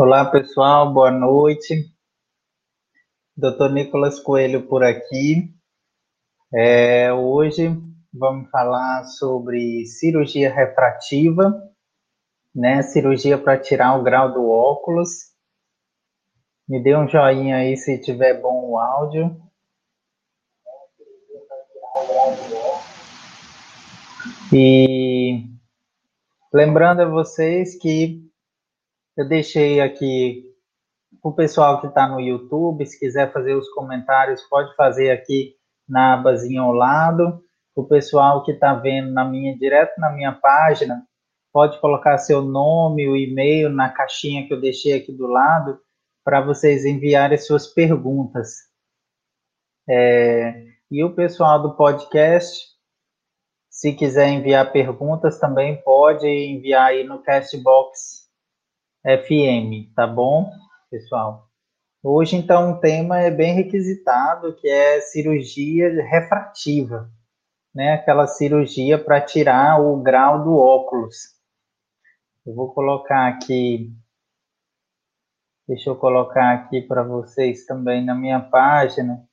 Olá, pessoal, boa noite. Dr. Nicolas Coelho por aqui. É, hoje vamos falar sobre cirurgia refrativa, né? Cirurgia para tirar o grau do óculos. Me dê um joinha aí se tiver bom o áudio. E lembrando a vocês que eu deixei aqui para o pessoal que está no YouTube, se quiser fazer os comentários, pode fazer aqui na abazinha ao lado. O pessoal que está vendo na minha direto na minha página, pode colocar seu nome, o e-mail na caixinha que eu deixei aqui do lado para vocês enviarem suas perguntas. É, e o pessoal do podcast, se quiser enviar perguntas, também pode enviar aí no Castbox FM, tá bom, pessoal? Hoje, então, o tema é bem requisitado, que é cirurgia refrativa, né? Aquela cirurgia para tirar o grau do óculos. Eu vou colocar aqui, deixa eu colocar aqui para vocês também na minha página,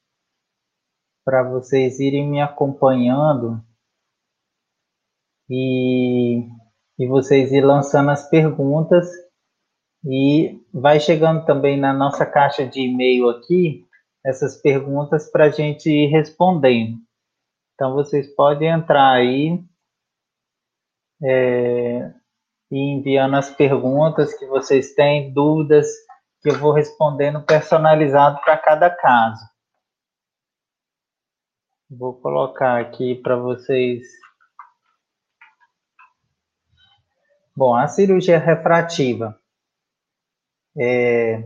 para vocês irem me acompanhando e, e vocês ir lançando as perguntas e vai chegando também na nossa caixa de e-mail aqui essas perguntas para a gente ir respondendo. Então vocês podem entrar aí é, e enviando as perguntas que vocês têm, dúvidas que eu vou respondendo personalizado para cada caso. Vou colocar aqui para vocês. Bom, a cirurgia refrativa é,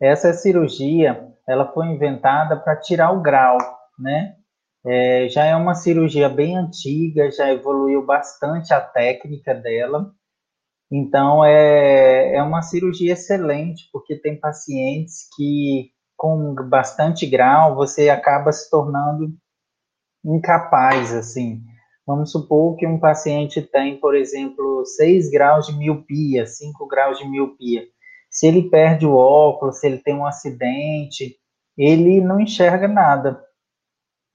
essa cirurgia ela foi inventada para tirar o grau, né? É, já é uma cirurgia bem antiga, já evoluiu bastante a técnica dela. Então, é, é uma cirurgia excelente, porque tem pacientes que, com bastante grau, você acaba se tornando incapaz, assim. Vamos supor que um paciente tem, por exemplo, 6 graus de miopia, 5 graus de miopia se ele perde o óculos, se ele tem um acidente, ele não enxerga nada.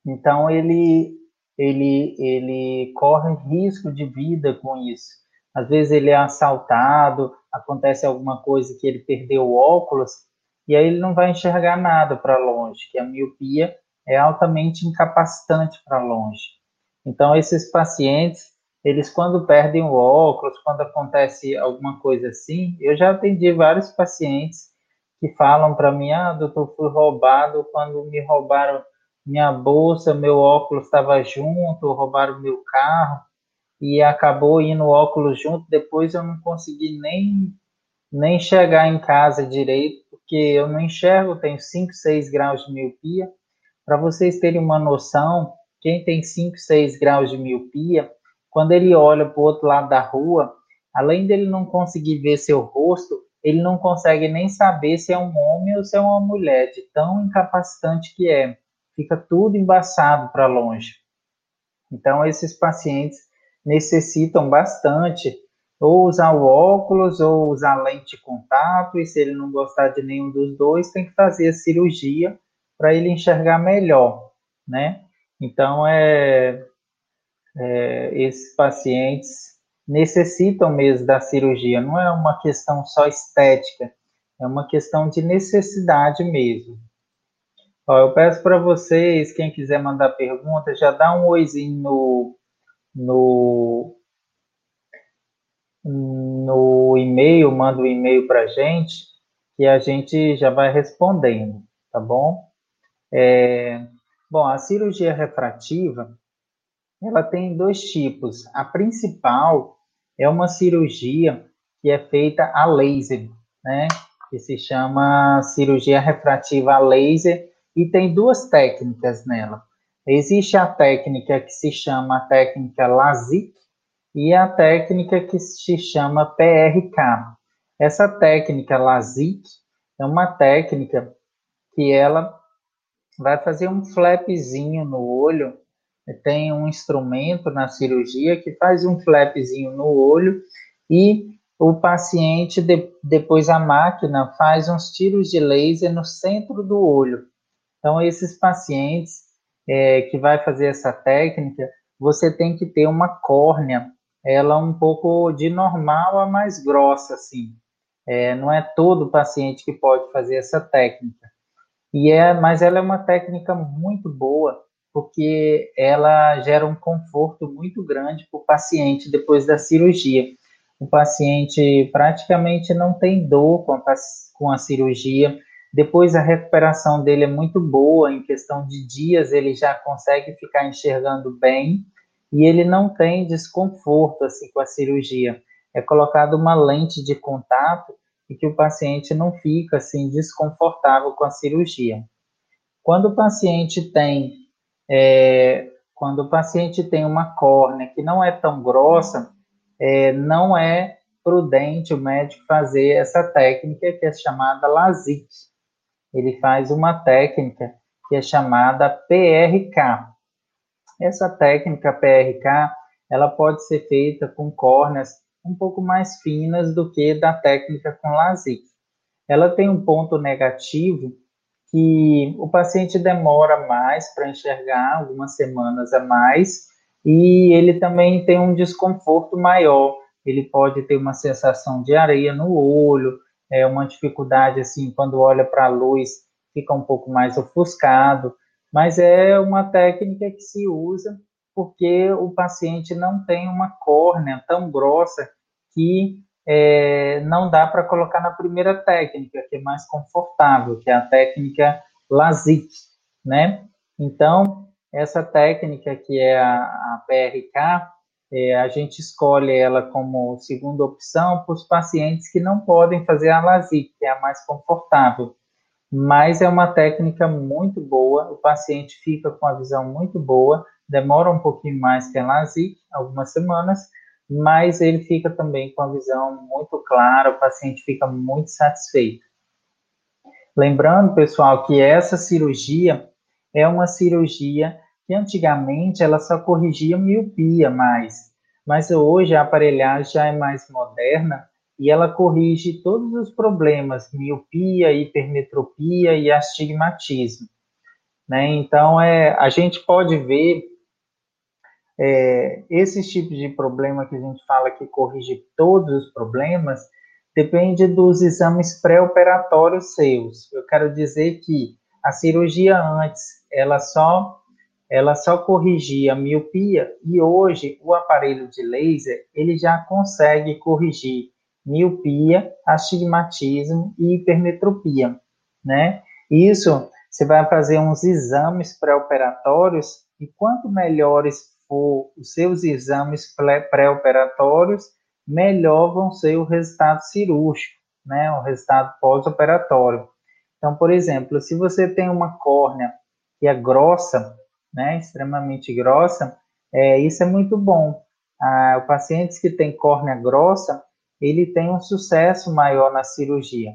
Então ele ele ele corre risco de vida com isso. Às vezes ele é assaltado, acontece alguma coisa que ele perdeu o óculos e aí ele não vai enxergar nada para longe, que a miopia é altamente incapacitante para longe. Então esses pacientes eles quando perdem o óculos, quando acontece alguma coisa assim, eu já atendi vários pacientes que falam para mim, ah, doutor, fui roubado quando me roubaram minha bolsa, meu óculos estava junto, roubaram meu carro e acabou indo o óculos junto, depois eu não consegui nem nem chegar em casa direito, porque eu não enxergo, tenho 5, 6 graus de miopia. Para vocês terem uma noção, quem tem 5, 6 graus de miopia, quando ele olha para o outro lado da rua, além dele não conseguir ver seu rosto, ele não consegue nem saber se é um homem ou se é uma mulher, de tão incapacitante que é. Fica tudo embaçado para longe. Então, esses pacientes necessitam bastante ou usar o óculos ou usar lente de contato, e se ele não gostar de nenhum dos dois, tem que fazer a cirurgia para ele enxergar melhor, né? Então, é, é, esses pacientes necessitam mesmo da cirurgia, não é uma questão só estética, é uma questão de necessidade mesmo. Ó, eu peço para vocês, quem quiser mandar pergunta, já dá um oizinho no, no, no e-mail, manda um e-mail para a gente, que a gente já vai respondendo, tá bom? É, bom, a cirurgia refrativa, ela tem dois tipos. A principal é uma cirurgia que é feita a laser, né? Que se chama cirurgia refrativa a laser e tem duas técnicas nela. Existe a técnica que se chama técnica LASIK e a técnica que se chama PRK. Essa técnica LASIK é uma técnica que ela vai fazer um flapzinho no olho tem um instrumento na cirurgia que faz um flapzinho no olho e o paciente, de, depois a máquina faz uns tiros de laser no centro do olho. Então, esses pacientes é, que vai fazer essa técnica, você tem que ter uma córnea, ela um pouco de normal a mais grossa, assim. É, não é todo paciente que pode fazer essa técnica. E é, mas ela é uma técnica muito boa, porque ela gera um conforto muito grande para o paciente depois da cirurgia. O paciente praticamente não tem dor com a, com a cirurgia. Depois a recuperação dele é muito boa, em questão de dias ele já consegue ficar enxergando bem e ele não tem desconforto assim com a cirurgia. É colocado uma lente de contato e que o paciente não fica assim desconfortável com a cirurgia. Quando o paciente tem é, quando o paciente tem uma córnea que não é tão grossa, é, não é prudente o médico fazer essa técnica que é chamada LASIK. Ele faz uma técnica que é chamada PRK. Essa técnica PRK, ela pode ser feita com córneas um pouco mais finas do que da técnica com LASIK. Ela tem um ponto negativo que o paciente demora mais para enxergar, algumas semanas a mais, e ele também tem um desconforto maior. Ele pode ter uma sensação de areia no olho, é uma dificuldade assim quando olha para a luz fica um pouco mais ofuscado, mas é uma técnica que se usa porque o paciente não tem uma córnea tão grossa que é, não dá para colocar na primeira técnica, que é mais confortável, que é a técnica LASIK, né? Então, essa técnica que é a, a PRK, é, a gente escolhe ela como segunda opção para os pacientes que não podem fazer a LASIK, que é a mais confortável mas é uma técnica muito boa, o paciente fica com a visão muito boa, demora um pouquinho mais que a LASIK, algumas semanas, mas ele fica também com a visão muito clara, o paciente fica muito satisfeito. Lembrando, pessoal, que essa cirurgia é uma cirurgia que antigamente ela só corrigia miopia mais, mas hoje a aparelhagem já é mais moderna e ela corrige todos os problemas, miopia, hipermetropia e astigmatismo. Né? Então, é, a gente pode ver é, esses tipos de problema que a gente fala que corrige todos os problemas, depende dos exames pré-operatórios seus. Eu quero dizer que a cirurgia antes, ela só ela só corrigia a miopia e hoje o aparelho de laser, ele já consegue corrigir miopia, astigmatismo e hipermetropia, né? Isso, você vai fazer uns exames pré-operatórios e quanto melhores for os seus exames pré-operatórios, melhor vão ser o resultado cirúrgico, né? O resultado pós-operatório. Então, por exemplo, se você tem uma córnea que é grossa, né, extremamente grossa, é, isso é muito bom. Ah, pacientes que têm córnea grossa, ele tem um sucesso maior na cirurgia.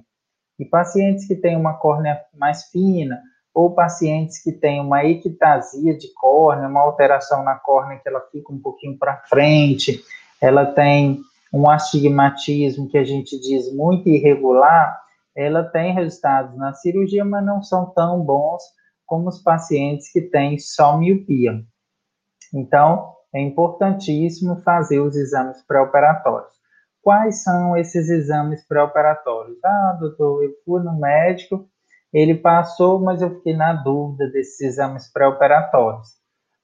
E pacientes que têm uma córnea mais fina, ou pacientes que têm uma equitasia de córnea, uma alteração na córnea que ela fica um pouquinho para frente, ela tem um astigmatismo que a gente diz muito irregular, ela tem resultados na cirurgia, mas não são tão bons como os pacientes que têm só miopia. Então, é importantíssimo fazer os exames pré-operatórios. Quais são esses exames pré-operatórios? Ah, doutor, eu fui no médico, ele passou, mas eu fiquei na dúvida desses exames pré-operatórios.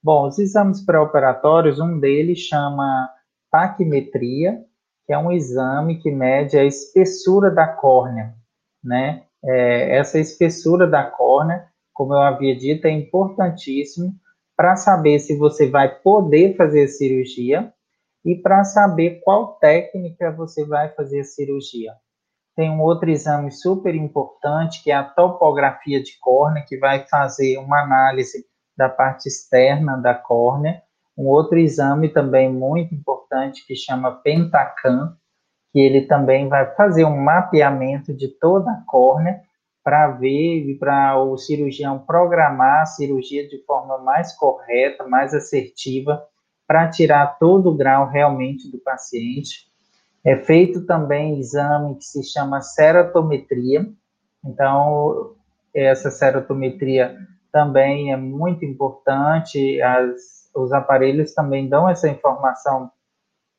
Bom, os exames pré-operatórios, um deles chama taquimetria, que é um exame que mede a espessura da córnea, né? É, essa espessura da córnea, como eu havia dito, é importantíssimo para saber se você vai poder fazer cirurgia e para saber qual técnica você vai fazer a cirurgia. Tem um outro exame super importante, que é a topografia de córnea, que vai fazer uma análise da parte externa da córnea. Um outro exame também muito importante, que chama Pentacam, que ele também vai fazer um mapeamento de toda a córnea para ver e para o cirurgião programar a cirurgia de forma mais correta, mais assertiva para tirar todo o grau realmente do paciente. É feito também exame que se chama serotometria. Então, essa serotometria também é muito importante. As, os aparelhos também dão essa informação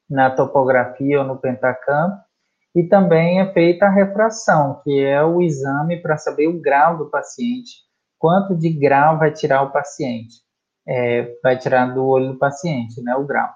na topografia ou no pentacam. E também é feita a refração, que é o exame para saber o grau do paciente, quanto de grau vai tirar o paciente, é, vai tirar do olho do paciente, né, o grau.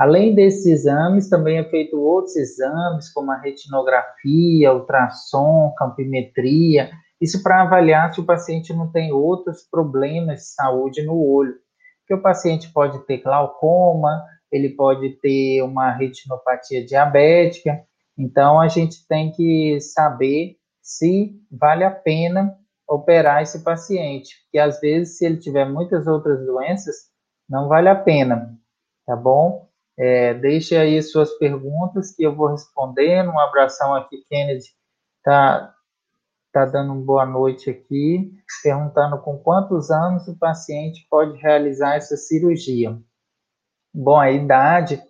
Além desses exames, também é feito outros exames, como a retinografia, ultrassom, campimetria, isso para avaliar se o paciente não tem outros problemas de saúde no olho. Porque o paciente pode ter glaucoma, ele pode ter uma retinopatia diabética, então a gente tem que saber se vale a pena operar esse paciente, porque às vezes se ele tiver muitas outras doenças, não vale a pena, tá bom? É, deixe aí suas perguntas que eu vou respondendo. Um abração aqui, Kennedy. Tá, tá dando uma boa noite aqui, perguntando com quantos anos o paciente pode realizar essa cirurgia. Bom, a idade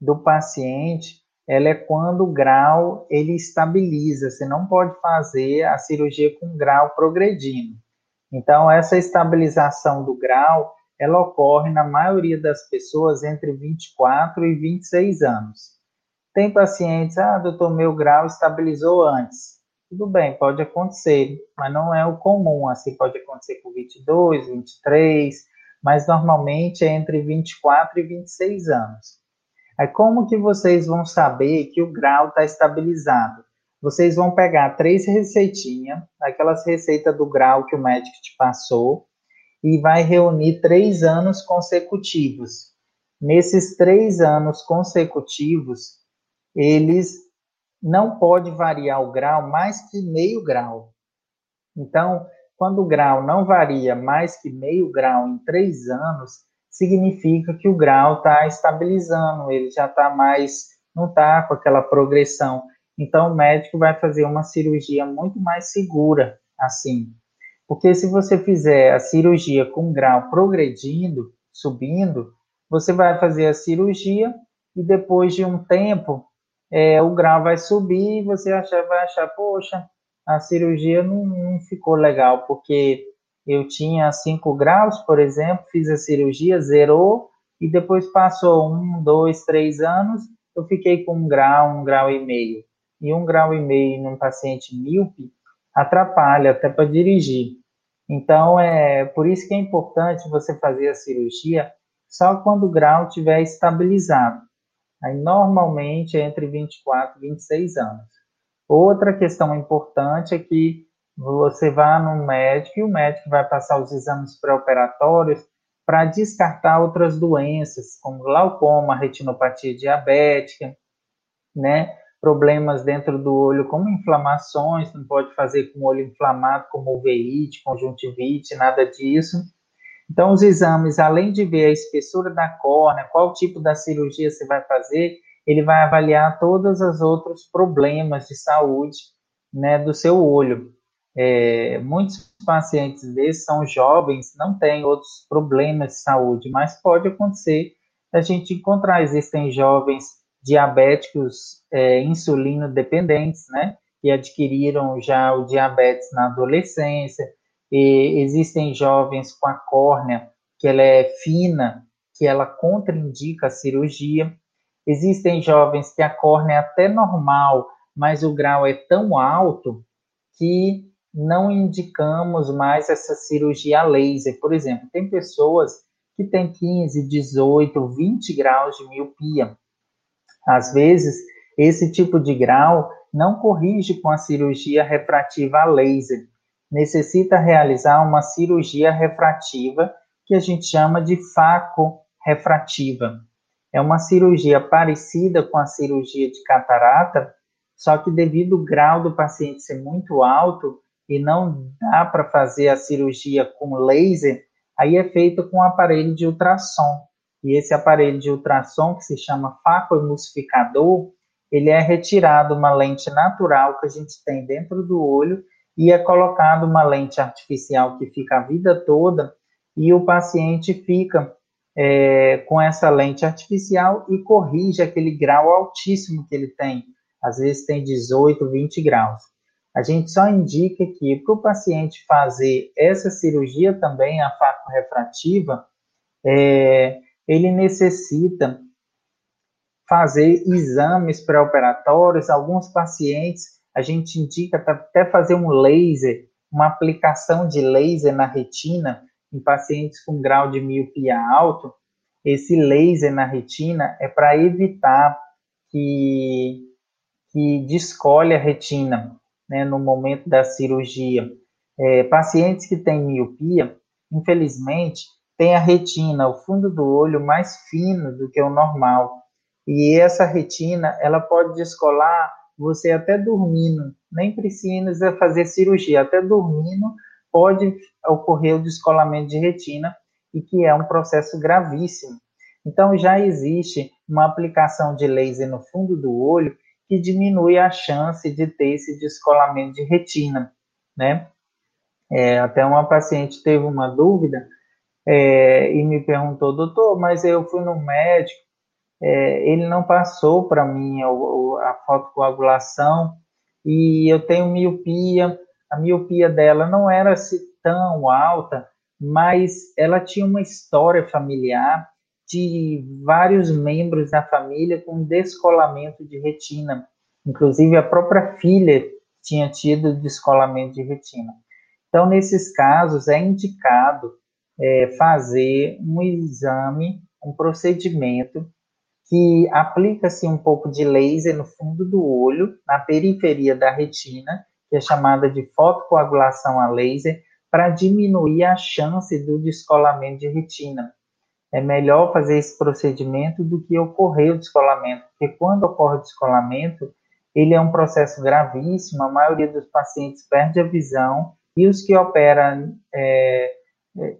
do paciente, ela é quando o grau ele estabiliza. Você não pode fazer a cirurgia com grau progredindo. Então, essa estabilização do grau, ela ocorre na maioria das pessoas entre 24 e 26 anos. Tem pacientes, ah, doutor, meu grau estabilizou antes. Tudo bem, pode acontecer, mas não é o comum, assim pode acontecer com 22, 23, mas normalmente é entre 24 e 26 anos. Aí como que vocês vão saber que o grau está estabilizado? Vocês vão pegar três receitinhas, aquelas receitas do grau que o médico te passou, e vai reunir três anos consecutivos. Nesses três anos consecutivos, eles não pode variar o grau mais que meio grau. Então, quando o grau não varia mais que meio grau em três anos, significa que o grau está estabilizando, ele já está mais, não está com aquela progressão. Então, o médico vai fazer uma cirurgia muito mais segura, assim, porque se você fizer a cirurgia com grau progredindo, subindo, você vai fazer a cirurgia e depois de um tempo é, o grau vai subir e você achar, vai achar, poxa, a cirurgia não, não ficou legal, porque eu tinha 5 graus, por exemplo, fiz a cirurgia, zerou, e depois passou um, dois, três anos, eu fiquei com um grau, um grau e meio. E um grau e meio num paciente míope atrapalha até para dirigir. Então, é por isso que é importante você fazer a cirurgia só quando o grau estiver estabilizado. Aí, normalmente, é entre 24 e 26 anos. Outra questão importante é que você vá no médico e o médico vai passar os exames pré-operatórios para descartar outras doenças, como glaucoma, retinopatia diabética, né? Problemas dentro do olho, como inflamações, não pode fazer com o olho inflamado, como uveíte, conjuntivite, nada disso. Então, os exames, além de ver a espessura da córnea, qual tipo da cirurgia você vai fazer, ele vai avaliar todos os outros problemas de saúde né, do seu olho. É, muitos pacientes desses são jovens, não têm outros problemas de saúde, mas pode acontecer a gente encontrar. Existem jovens diabéticos é, insulino dependentes, né? Que adquiriram já o diabetes na adolescência. E existem jovens com a córnea que ela é fina, que ela contraindica a cirurgia. Existem jovens que a córnea é até normal, mas o grau é tão alto que não indicamos mais essa cirurgia a laser. Por exemplo, tem pessoas que têm 15, 18, 20 graus de miopia. Às vezes, esse tipo de grau não corrige com a cirurgia refrativa a laser. Necessita realizar uma cirurgia refrativa que a gente chama de faco-refrativa. É uma cirurgia parecida com a cirurgia de catarata, só que devido ao grau do paciente ser muito alto e não dá para fazer a cirurgia com laser, aí é feita com um aparelho de ultrassom. E esse aparelho de ultrassom, que se chama facoemulsificador, ele é retirado uma lente natural que a gente tem dentro do olho e é colocado uma lente artificial que fica a vida toda e o paciente fica é, com essa lente artificial e corrige aquele grau altíssimo que ele tem. Às vezes tem 18, 20 graus. A gente só indica que para o paciente fazer essa cirurgia também, a faco-refrativa, é, ele necessita fazer exames pré-operatórios. Alguns pacientes, a gente indica até fazer um laser, uma aplicação de laser na retina, em pacientes com grau de miopia alto, esse laser na retina é para evitar que, que descolhe a retina né, no momento da cirurgia. É, pacientes que têm miopia, infelizmente, têm a retina, o fundo do olho mais fino do que o normal. E essa retina, ela pode descolar você até dormindo, nem precisa fazer cirurgia, até dormindo pode ocorrer o descolamento de retina e que é um processo gravíssimo. Então, já existe uma aplicação de laser no fundo do olho que diminui a chance de ter esse descolamento de retina, né? É, até uma paciente teve uma dúvida é, e me perguntou, doutor, mas eu fui no médico, é, ele não passou para mim a, a fotocoagulação e eu tenho miopia, a miopia dela não era assim tão alta, mas ela tinha uma história familiar de vários membros da família com descolamento de retina. Inclusive, a própria filha tinha tido descolamento de retina. Então, nesses casos, é indicado é, fazer um exame, um procedimento que aplica-se um pouco de laser no fundo do olho, na periferia da retina, que é chamada de fotocoagulação a laser, para diminuir a chance do descolamento de retina. É melhor fazer esse procedimento do que ocorrer o descolamento, porque quando ocorre o descolamento, ele é um processo gravíssimo, a maioria dos pacientes perde a visão, e os que operam é,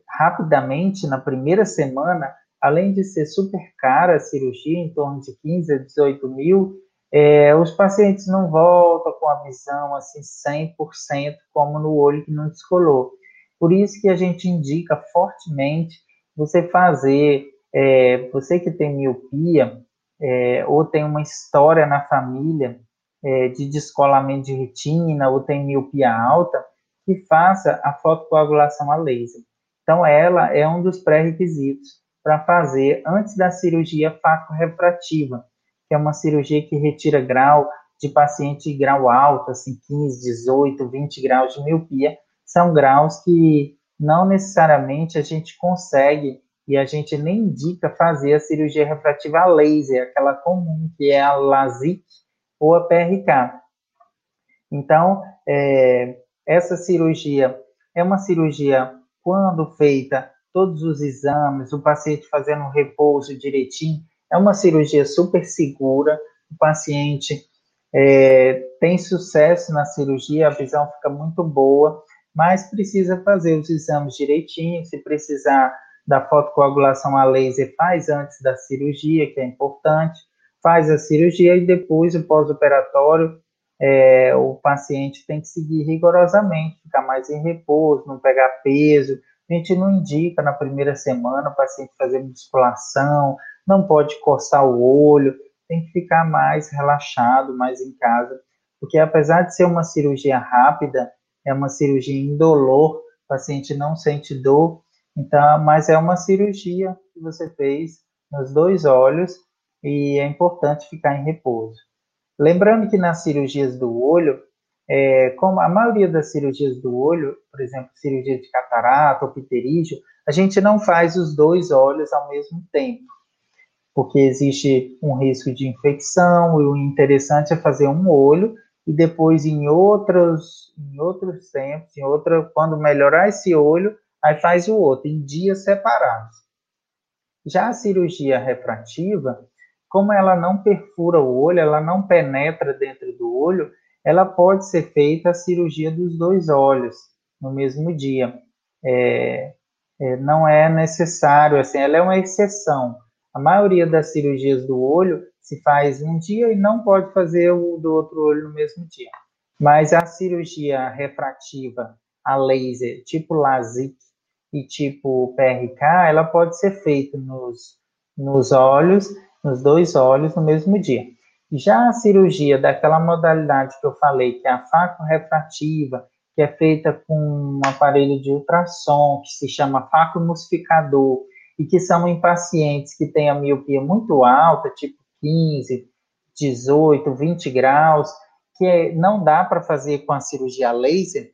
rapidamente, na primeira semana, além de ser super cara a cirurgia, em torno de 15 a 18 mil, é, os pacientes não voltam com a visão assim 100% como no olho que não descolou. Por isso que a gente indica fortemente você fazer, é, você que tem miopia é, ou tem uma história na família é, de descolamento de retina ou tem miopia alta, que faça a fotocoagulação a laser. Então, ela é um dos pré-requisitos para fazer antes da cirurgia faco-refrativa, que é uma cirurgia que retira grau de paciente grau alto, assim, 15, 18, 20 graus de miopia, são graus que não necessariamente a gente consegue e a gente nem indica fazer a cirurgia refrativa a laser, aquela comum, que é a LASIK ou a PRK. Então, é, essa cirurgia é uma cirurgia, quando feita todos os exames, o paciente fazendo um repouso direitinho, é uma cirurgia super segura, o paciente é, tem sucesso na cirurgia, a visão fica muito boa, mas precisa fazer os exames direitinho, se precisar da fotocoagulação a laser, faz antes da cirurgia, que é importante, faz a cirurgia e depois, o pós-operatório, é, o paciente tem que seguir rigorosamente, ficar mais em repouso, não pegar peso. A gente não indica na primeira semana o paciente fazer musculação, não pode coçar o olho, tem que ficar mais relaxado, mais em casa, porque apesar de ser uma cirurgia rápida, é uma cirurgia indolor, o paciente não sente dor, então, mas é uma cirurgia que você fez nos dois olhos e é importante ficar em repouso. Lembrando que nas cirurgias do olho, é, como a maioria das cirurgias do olho, por exemplo, cirurgia de catarata ou pterígio, a gente não faz os dois olhos ao mesmo tempo porque existe um risco de infecção, e o interessante é fazer um olho e depois em outros, em outros tempos, em outra, quando melhorar esse olho, aí faz o outro, em dias separados. Já a cirurgia refrativa, como ela não perfura o olho, ela não penetra dentro do olho, ela pode ser feita a cirurgia dos dois olhos no mesmo dia. É, é, não é necessário, assim, ela é uma exceção. A maioria das cirurgias do olho se faz um dia e não pode fazer o do outro olho no mesmo dia. Mas a cirurgia refrativa a laser, tipo LASIK, e tipo PRK, ela pode ser feita nos, nos olhos, nos dois olhos no mesmo dia. Já a cirurgia daquela modalidade que eu falei, que é a faco refrativa, que é feita com um aparelho de ultrassom, que se chama faco emulsificador, e que são em pacientes que têm a miopia muito alta, tipo 15, 18, 20 graus, que não dá para fazer com a cirurgia laser,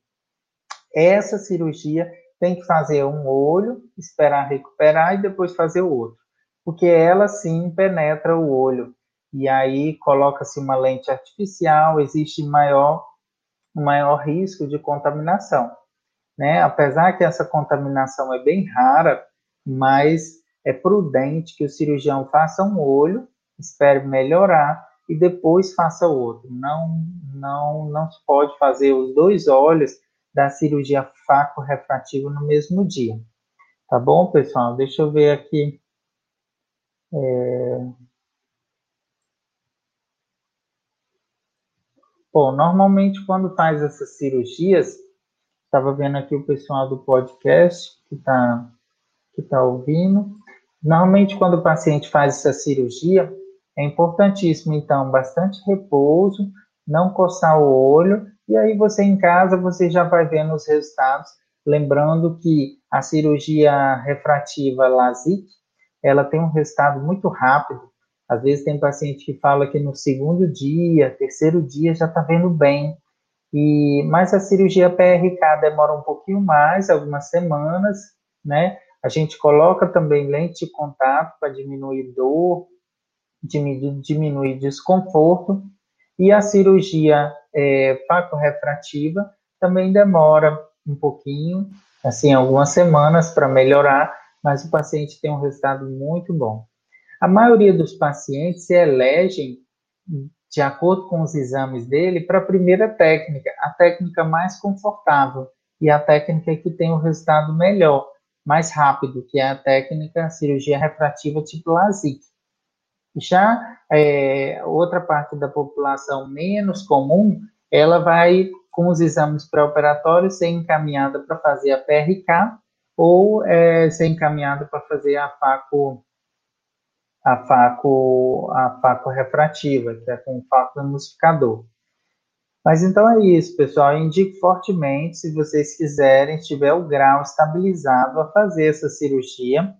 essa cirurgia tem que fazer um olho, esperar recuperar e depois fazer o outro, porque ela sim penetra o olho e aí coloca-se uma lente artificial, existe maior maior risco de contaminação, né? Apesar que essa contaminação é bem rara, mas é prudente que o cirurgião faça um olho, espere melhorar e depois faça outro. Não, não, não se pode fazer os dois olhos da cirurgia faco-refrativa no mesmo dia. Tá bom, pessoal? Deixa eu ver aqui. É... Bom, normalmente quando faz essas cirurgias, estava vendo aqui o pessoal do podcast que está que tá ouvindo. Normalmente quando o paciente faz essa cirurgia, é importantíssimo, então, bastante repouso, não coçar o olho, e aí você em casa, você já vai vendo os resultados, lembrando que a cirurgia refrativa LASIK, ela tem um resultado muito rápido, às vezes tem paciente que fala que no segundo dia, terceiro dia já está vendo bem, e mas a cirurgia PRK demora um pouquinho mais, algumas semanas, né? A gente coloca também lente de contato para diminuir dor, diminuir desconforto, e a cirurgia é, refrativa também demora um pouquinho, assim, algumas semanas para melhorar, mas o paciente tem um resultado muito bom. A maioria dos pacientes se elegem, de acordo com os exames dele, para a primeira técnica, a técnica mais confortável e a técnica que tem o um resultado melhor, mais rápido, que é a técnica cirurgia refrativa tipo LASIK. Já é, outra parte da população menos comum, ela vai, com os exames pré-operatórios, ser encaminhada para fazer a PRK ou é, ser encaminhada para fazer a FACO, a FACO, a FACO refrativa, que é com o FACO emulsificador. Mas então é isso, pessoal. Eu indico fortemente, se vocês quiserem, se tiver o grau estabilizado, a fazer essa cirurgia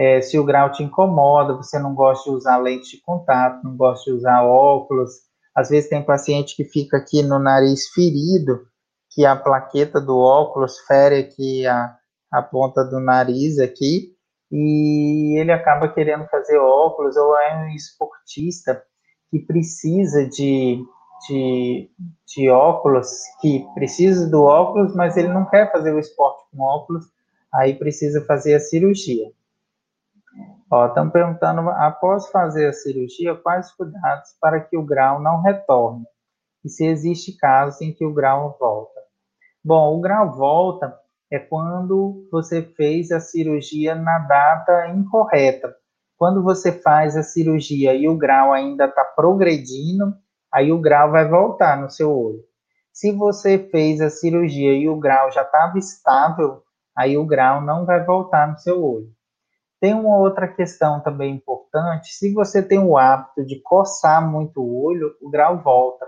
é, se o grau te incomoda, você não gosta de usar lente de contato, não gosta de usar óculos. Às vezes tem paciente que fica aqui no nariz ferido, que a plaqueta do óculos fere aqui a, a ponta do nariz aqui, e ele acaba querendo fazer óculos, ou é um esportista que precisa de, de, de óculos, que precisa do óculos, mas ele não quer fazer o esporte com óculos, aí precisa fazer a cirurgia. Estão perguntando, após fazer a cirurgia, quais cuidados para que o grau não retorne? E se existe casos em que o grau volta? Bom, o grau volta é quando você fez a cirurgia na data incorreta. Quando você faz a cirurgia e o grau ainda está progredindo, aí o grau vai voltar no seu olho. Se você fez a cirurgia e o grau já estava estável, aí o grau não vai voltar no seu olho. Tem uma outra questão também importante: se você tem o hábito de coçar muito o olho, o grau volta.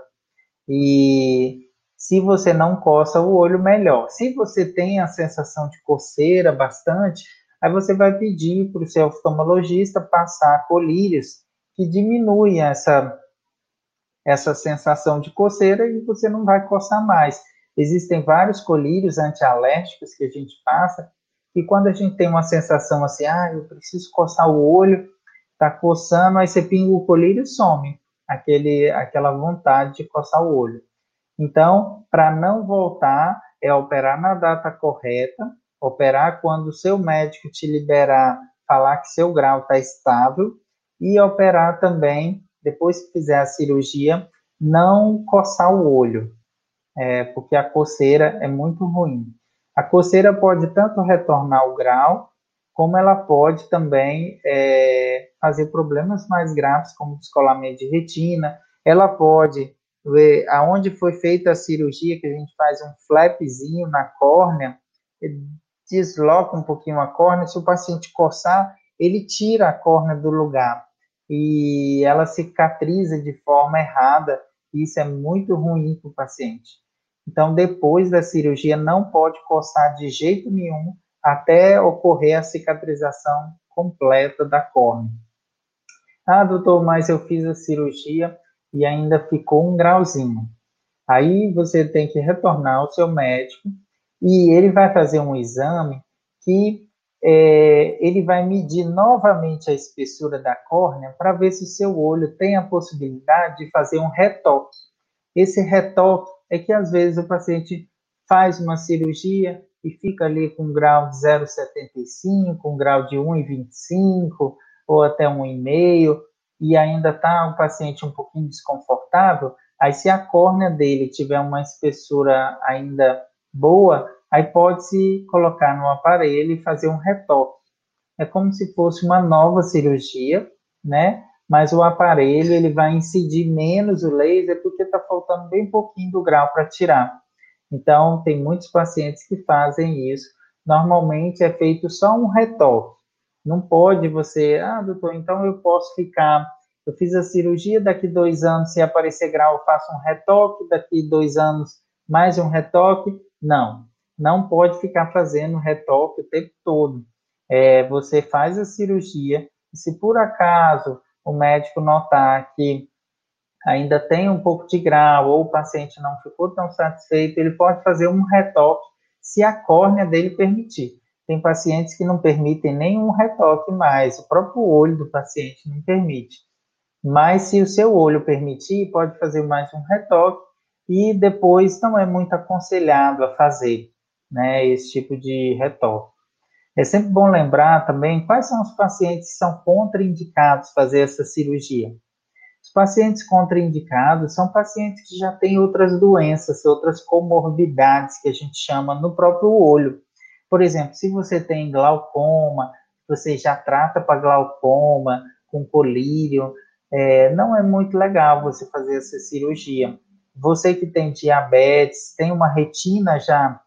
E se você não coça o olho, melhor. Se você tem a sensação de coceira bastante, aí você vai pedir para o seu oftalmologista passar colírios que diminuem essa, essa sensação de coceira e você não vai coçar mais. Existem vários colírios antialérgicos que a gente passa e quando a gente tem uma sensação assim, ah, eu preciso coçar o olho, tá coçando, aí você pinga o colírio e some aquele, aquela vontade de coçar o olho. Então, para não voltar, é operar na data correta, operar quando o seu médico te liberar, falar que seu grau está estável, e operar também, depois que fizer a cirurgia, não coçar o olho, é, porque a coceira é muito ruim. A coceira pode tanto retornar o grau, como ela pode também é, fazer problemas mais graves, como descolamento de retina. Ela pode ver aonde foi feita a cirurgia, que a gente faz um flapzinho na córnea, desloca um pouquinho a córnea, se o paciente coçar, ele tira a córnea do lugar e ela cicatriza de forma errada, e isso é muito ruim para o paciente. Então, depois da cirurgia, não pode coçar de jeito nenhum até ocorrer a cicatrização completa da córnea. Ah, doutor, mas eu fiz a cirurgia e ainda ficou um grauzinho. Aí você tem que retornar ao seu médico e ele vai fazer um exame que é, ele vai medir novamente a espessura da córnea para ver se o seu olho tem a possibilidade de fazer um retoque. Esse retoque é que às vezes o paciente faz uma cirurgia e fica ali com um grau de 0,75, um grau de 1,25 ou até 1,5 e ainda está o paciente um pouquinho desconfortável, aí se a córnea dele tiver uma espessura ainda boa, aí pode-se colocar no aparelho e fazer um retoque. É como se fosse uma nova cirurgia, né? Mas o aparelho ele vai incidir menos o laser porque está faltando bem pouquinho do grau para tirar. Então, tem muitos pacientes que fazem isso. Normalmente é feito só um retoque. Não pode você, ah, doutor, então eu posso ficar. Eu fiz a cirurgia, daqui dois anos, se aparecer grau, eu faço um retoque, daqui dois anos, mais um retoque. Não, não pode ficar fazendo retoque o tempo todo. É, você faz a cirurgia, e se por acaso o médico notar que ainda tem um pouco de grau ou o paciente não ficou tão satisfeito, ele pode fazer um retoque se a córnea dele permitir. Tem pacientes que não permitem nenhum retoque mais, o próprio olho do paciente não permite. Mas se o seu olho permitir, pode fazer mais um retoque e depois não é muito aconselhado a fazer né, esse tipo de retoque. É sempre bom lembrar também quais são os pacientes que são contraindicados fazer essa cirurgia. Os pacientes contraindicados são pacientes que já têm outras doenças, outras comorbidades que a gente chama no próprio olho. Por exemplo, se você tem glaucoma, você já trata para glaucoma com colírio, é, não é muito legal você fazer essa cirurgia. Você que tem diabetes, tem uma retina já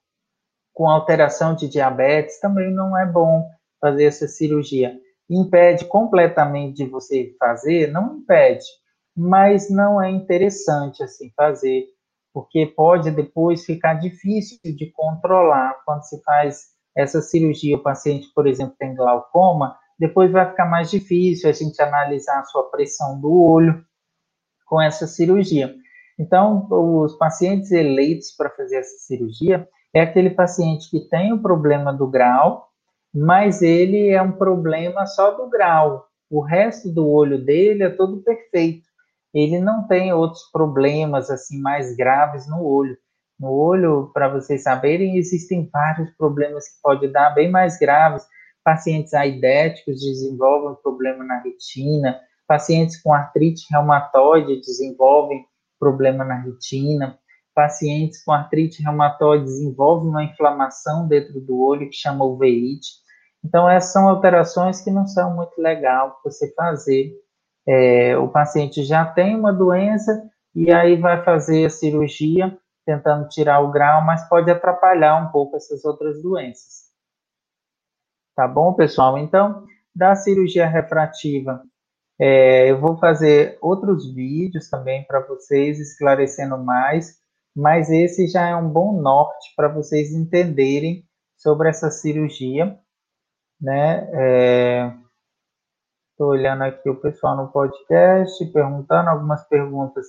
com alteração de diabetes, também não é bom fazer essa cirurgia. Impede completamente de você fazer? Não impede, mas não é interessante assim fazer, porque pode depois ficar difícil de controlar quando se faz essa cirurgia. O paciente, por exemplo, tem glaucoma, depois vai ficar mais difícil a gente analisar a sua pressão do olho com essa cirurgia. Então, os pacientes eleitos para fazer essa cirurgia, é aquele paciente que tem o problema do grau, mas ele é um problema só do grau. O resto do olho dele é todo perfeito. Ele não tem outros problemas assim mais graves no olho. No olho, para vocês saberem, existem vários problemas que podem dar bem mais graves. Pacientes aidéticos desenvolvem problema na retina, pacientes com artrite reumatoide desenvolvem problema na retina, pacientes com artrite reumatoide desenvolvem uma inflamação dentro do olho que chama uveíte. Então, essas são alterações que não são muito legal você fazer. É, o paciente já tem uma doença e aí vai fazer a cirurgia tentando tirar o grau, mas pode atrapalhar um pouco essas outras doenças. Tá bom, pessoal? Então, da cirurgia refrativa, é, eu vou fazer outros vídeos também para vocês, esclarecendo mais mas esse já é um bom norte para vocês entenderem sobre essa cirurgia, né? Estou é, olhando aqui o pessoal no podcast, perguntando algumas perguntas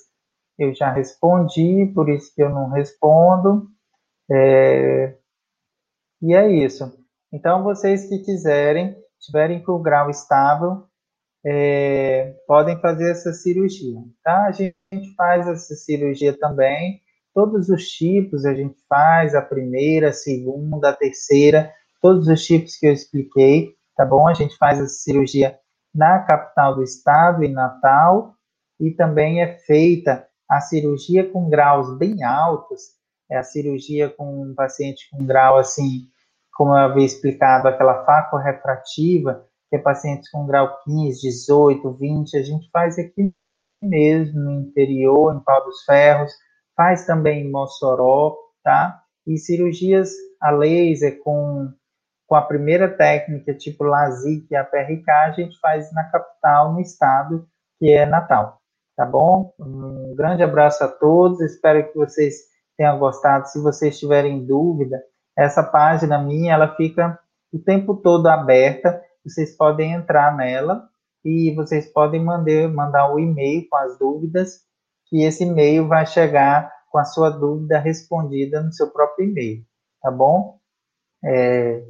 eu já respondi, por isso que eu não respondo. É, e é isso. Então, vocês que quiserem, tiverem com o grau estável, é, podem fazer essa cirurgia, tá? A gente faz essa cirurgia também Todos os tipos a gente faz, a primeira, a segunda, a terceira, todos os tipos que eu expliquei, tá bom? A gente faz a cirurgia na capital do estado, em Natal, e também é feita a cirurgia com graus bem altos, é a cirurgia com um paciente com grau assim, como eu havia explicado, aquela refrativa, que é pacientes com grau 15, 18, 20, a gente faz aqui mesmo, no interior, em Pau dos Ferros, faz também em Mossoró, tá? E cirurgias a laser com com a primeira técnica, tipo LASIK e a PRK, a gente faz na capital, no estado, que é Natal. Tá bom? Um grande abraço a todos, espero que vocês tenham gostado. Se vocês tiverem dúvida, essa página minha, ela fica o tempo todo aberta, vocês podem entrar nela e vocês podem mandar, mandar um e-mail com as dúvidas, que esse e-mail vai chegar com a sua dúvida respondida no seu próprio e-mail, tá bom? É,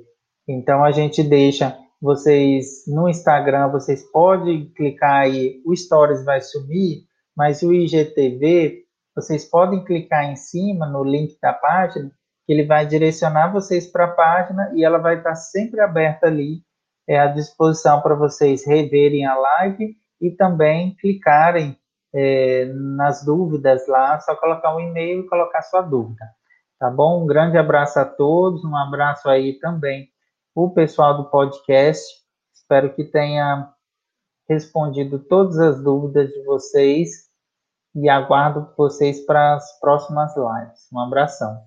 então a gente deixa vocês no Instagram, vocês podem clicar aí, o Stories vai sumir, mas o IGTV, vocês podem clicar em cima no link da página, que ele vai direcionar vocês para a página e ela vai estar sempre aberta ali, é à disposição para vocês reverem a live e também clicarem é, nas dúvidas lá, só colocar um e-mail e colocar sua dúvida. Tá bom? Um grande abraço a todos, um abraço aí também o pessoal do podcast. Espero que tenha respondido todas as dúvidas de vocês e aguardo vocês para as próximas lives. Um abração.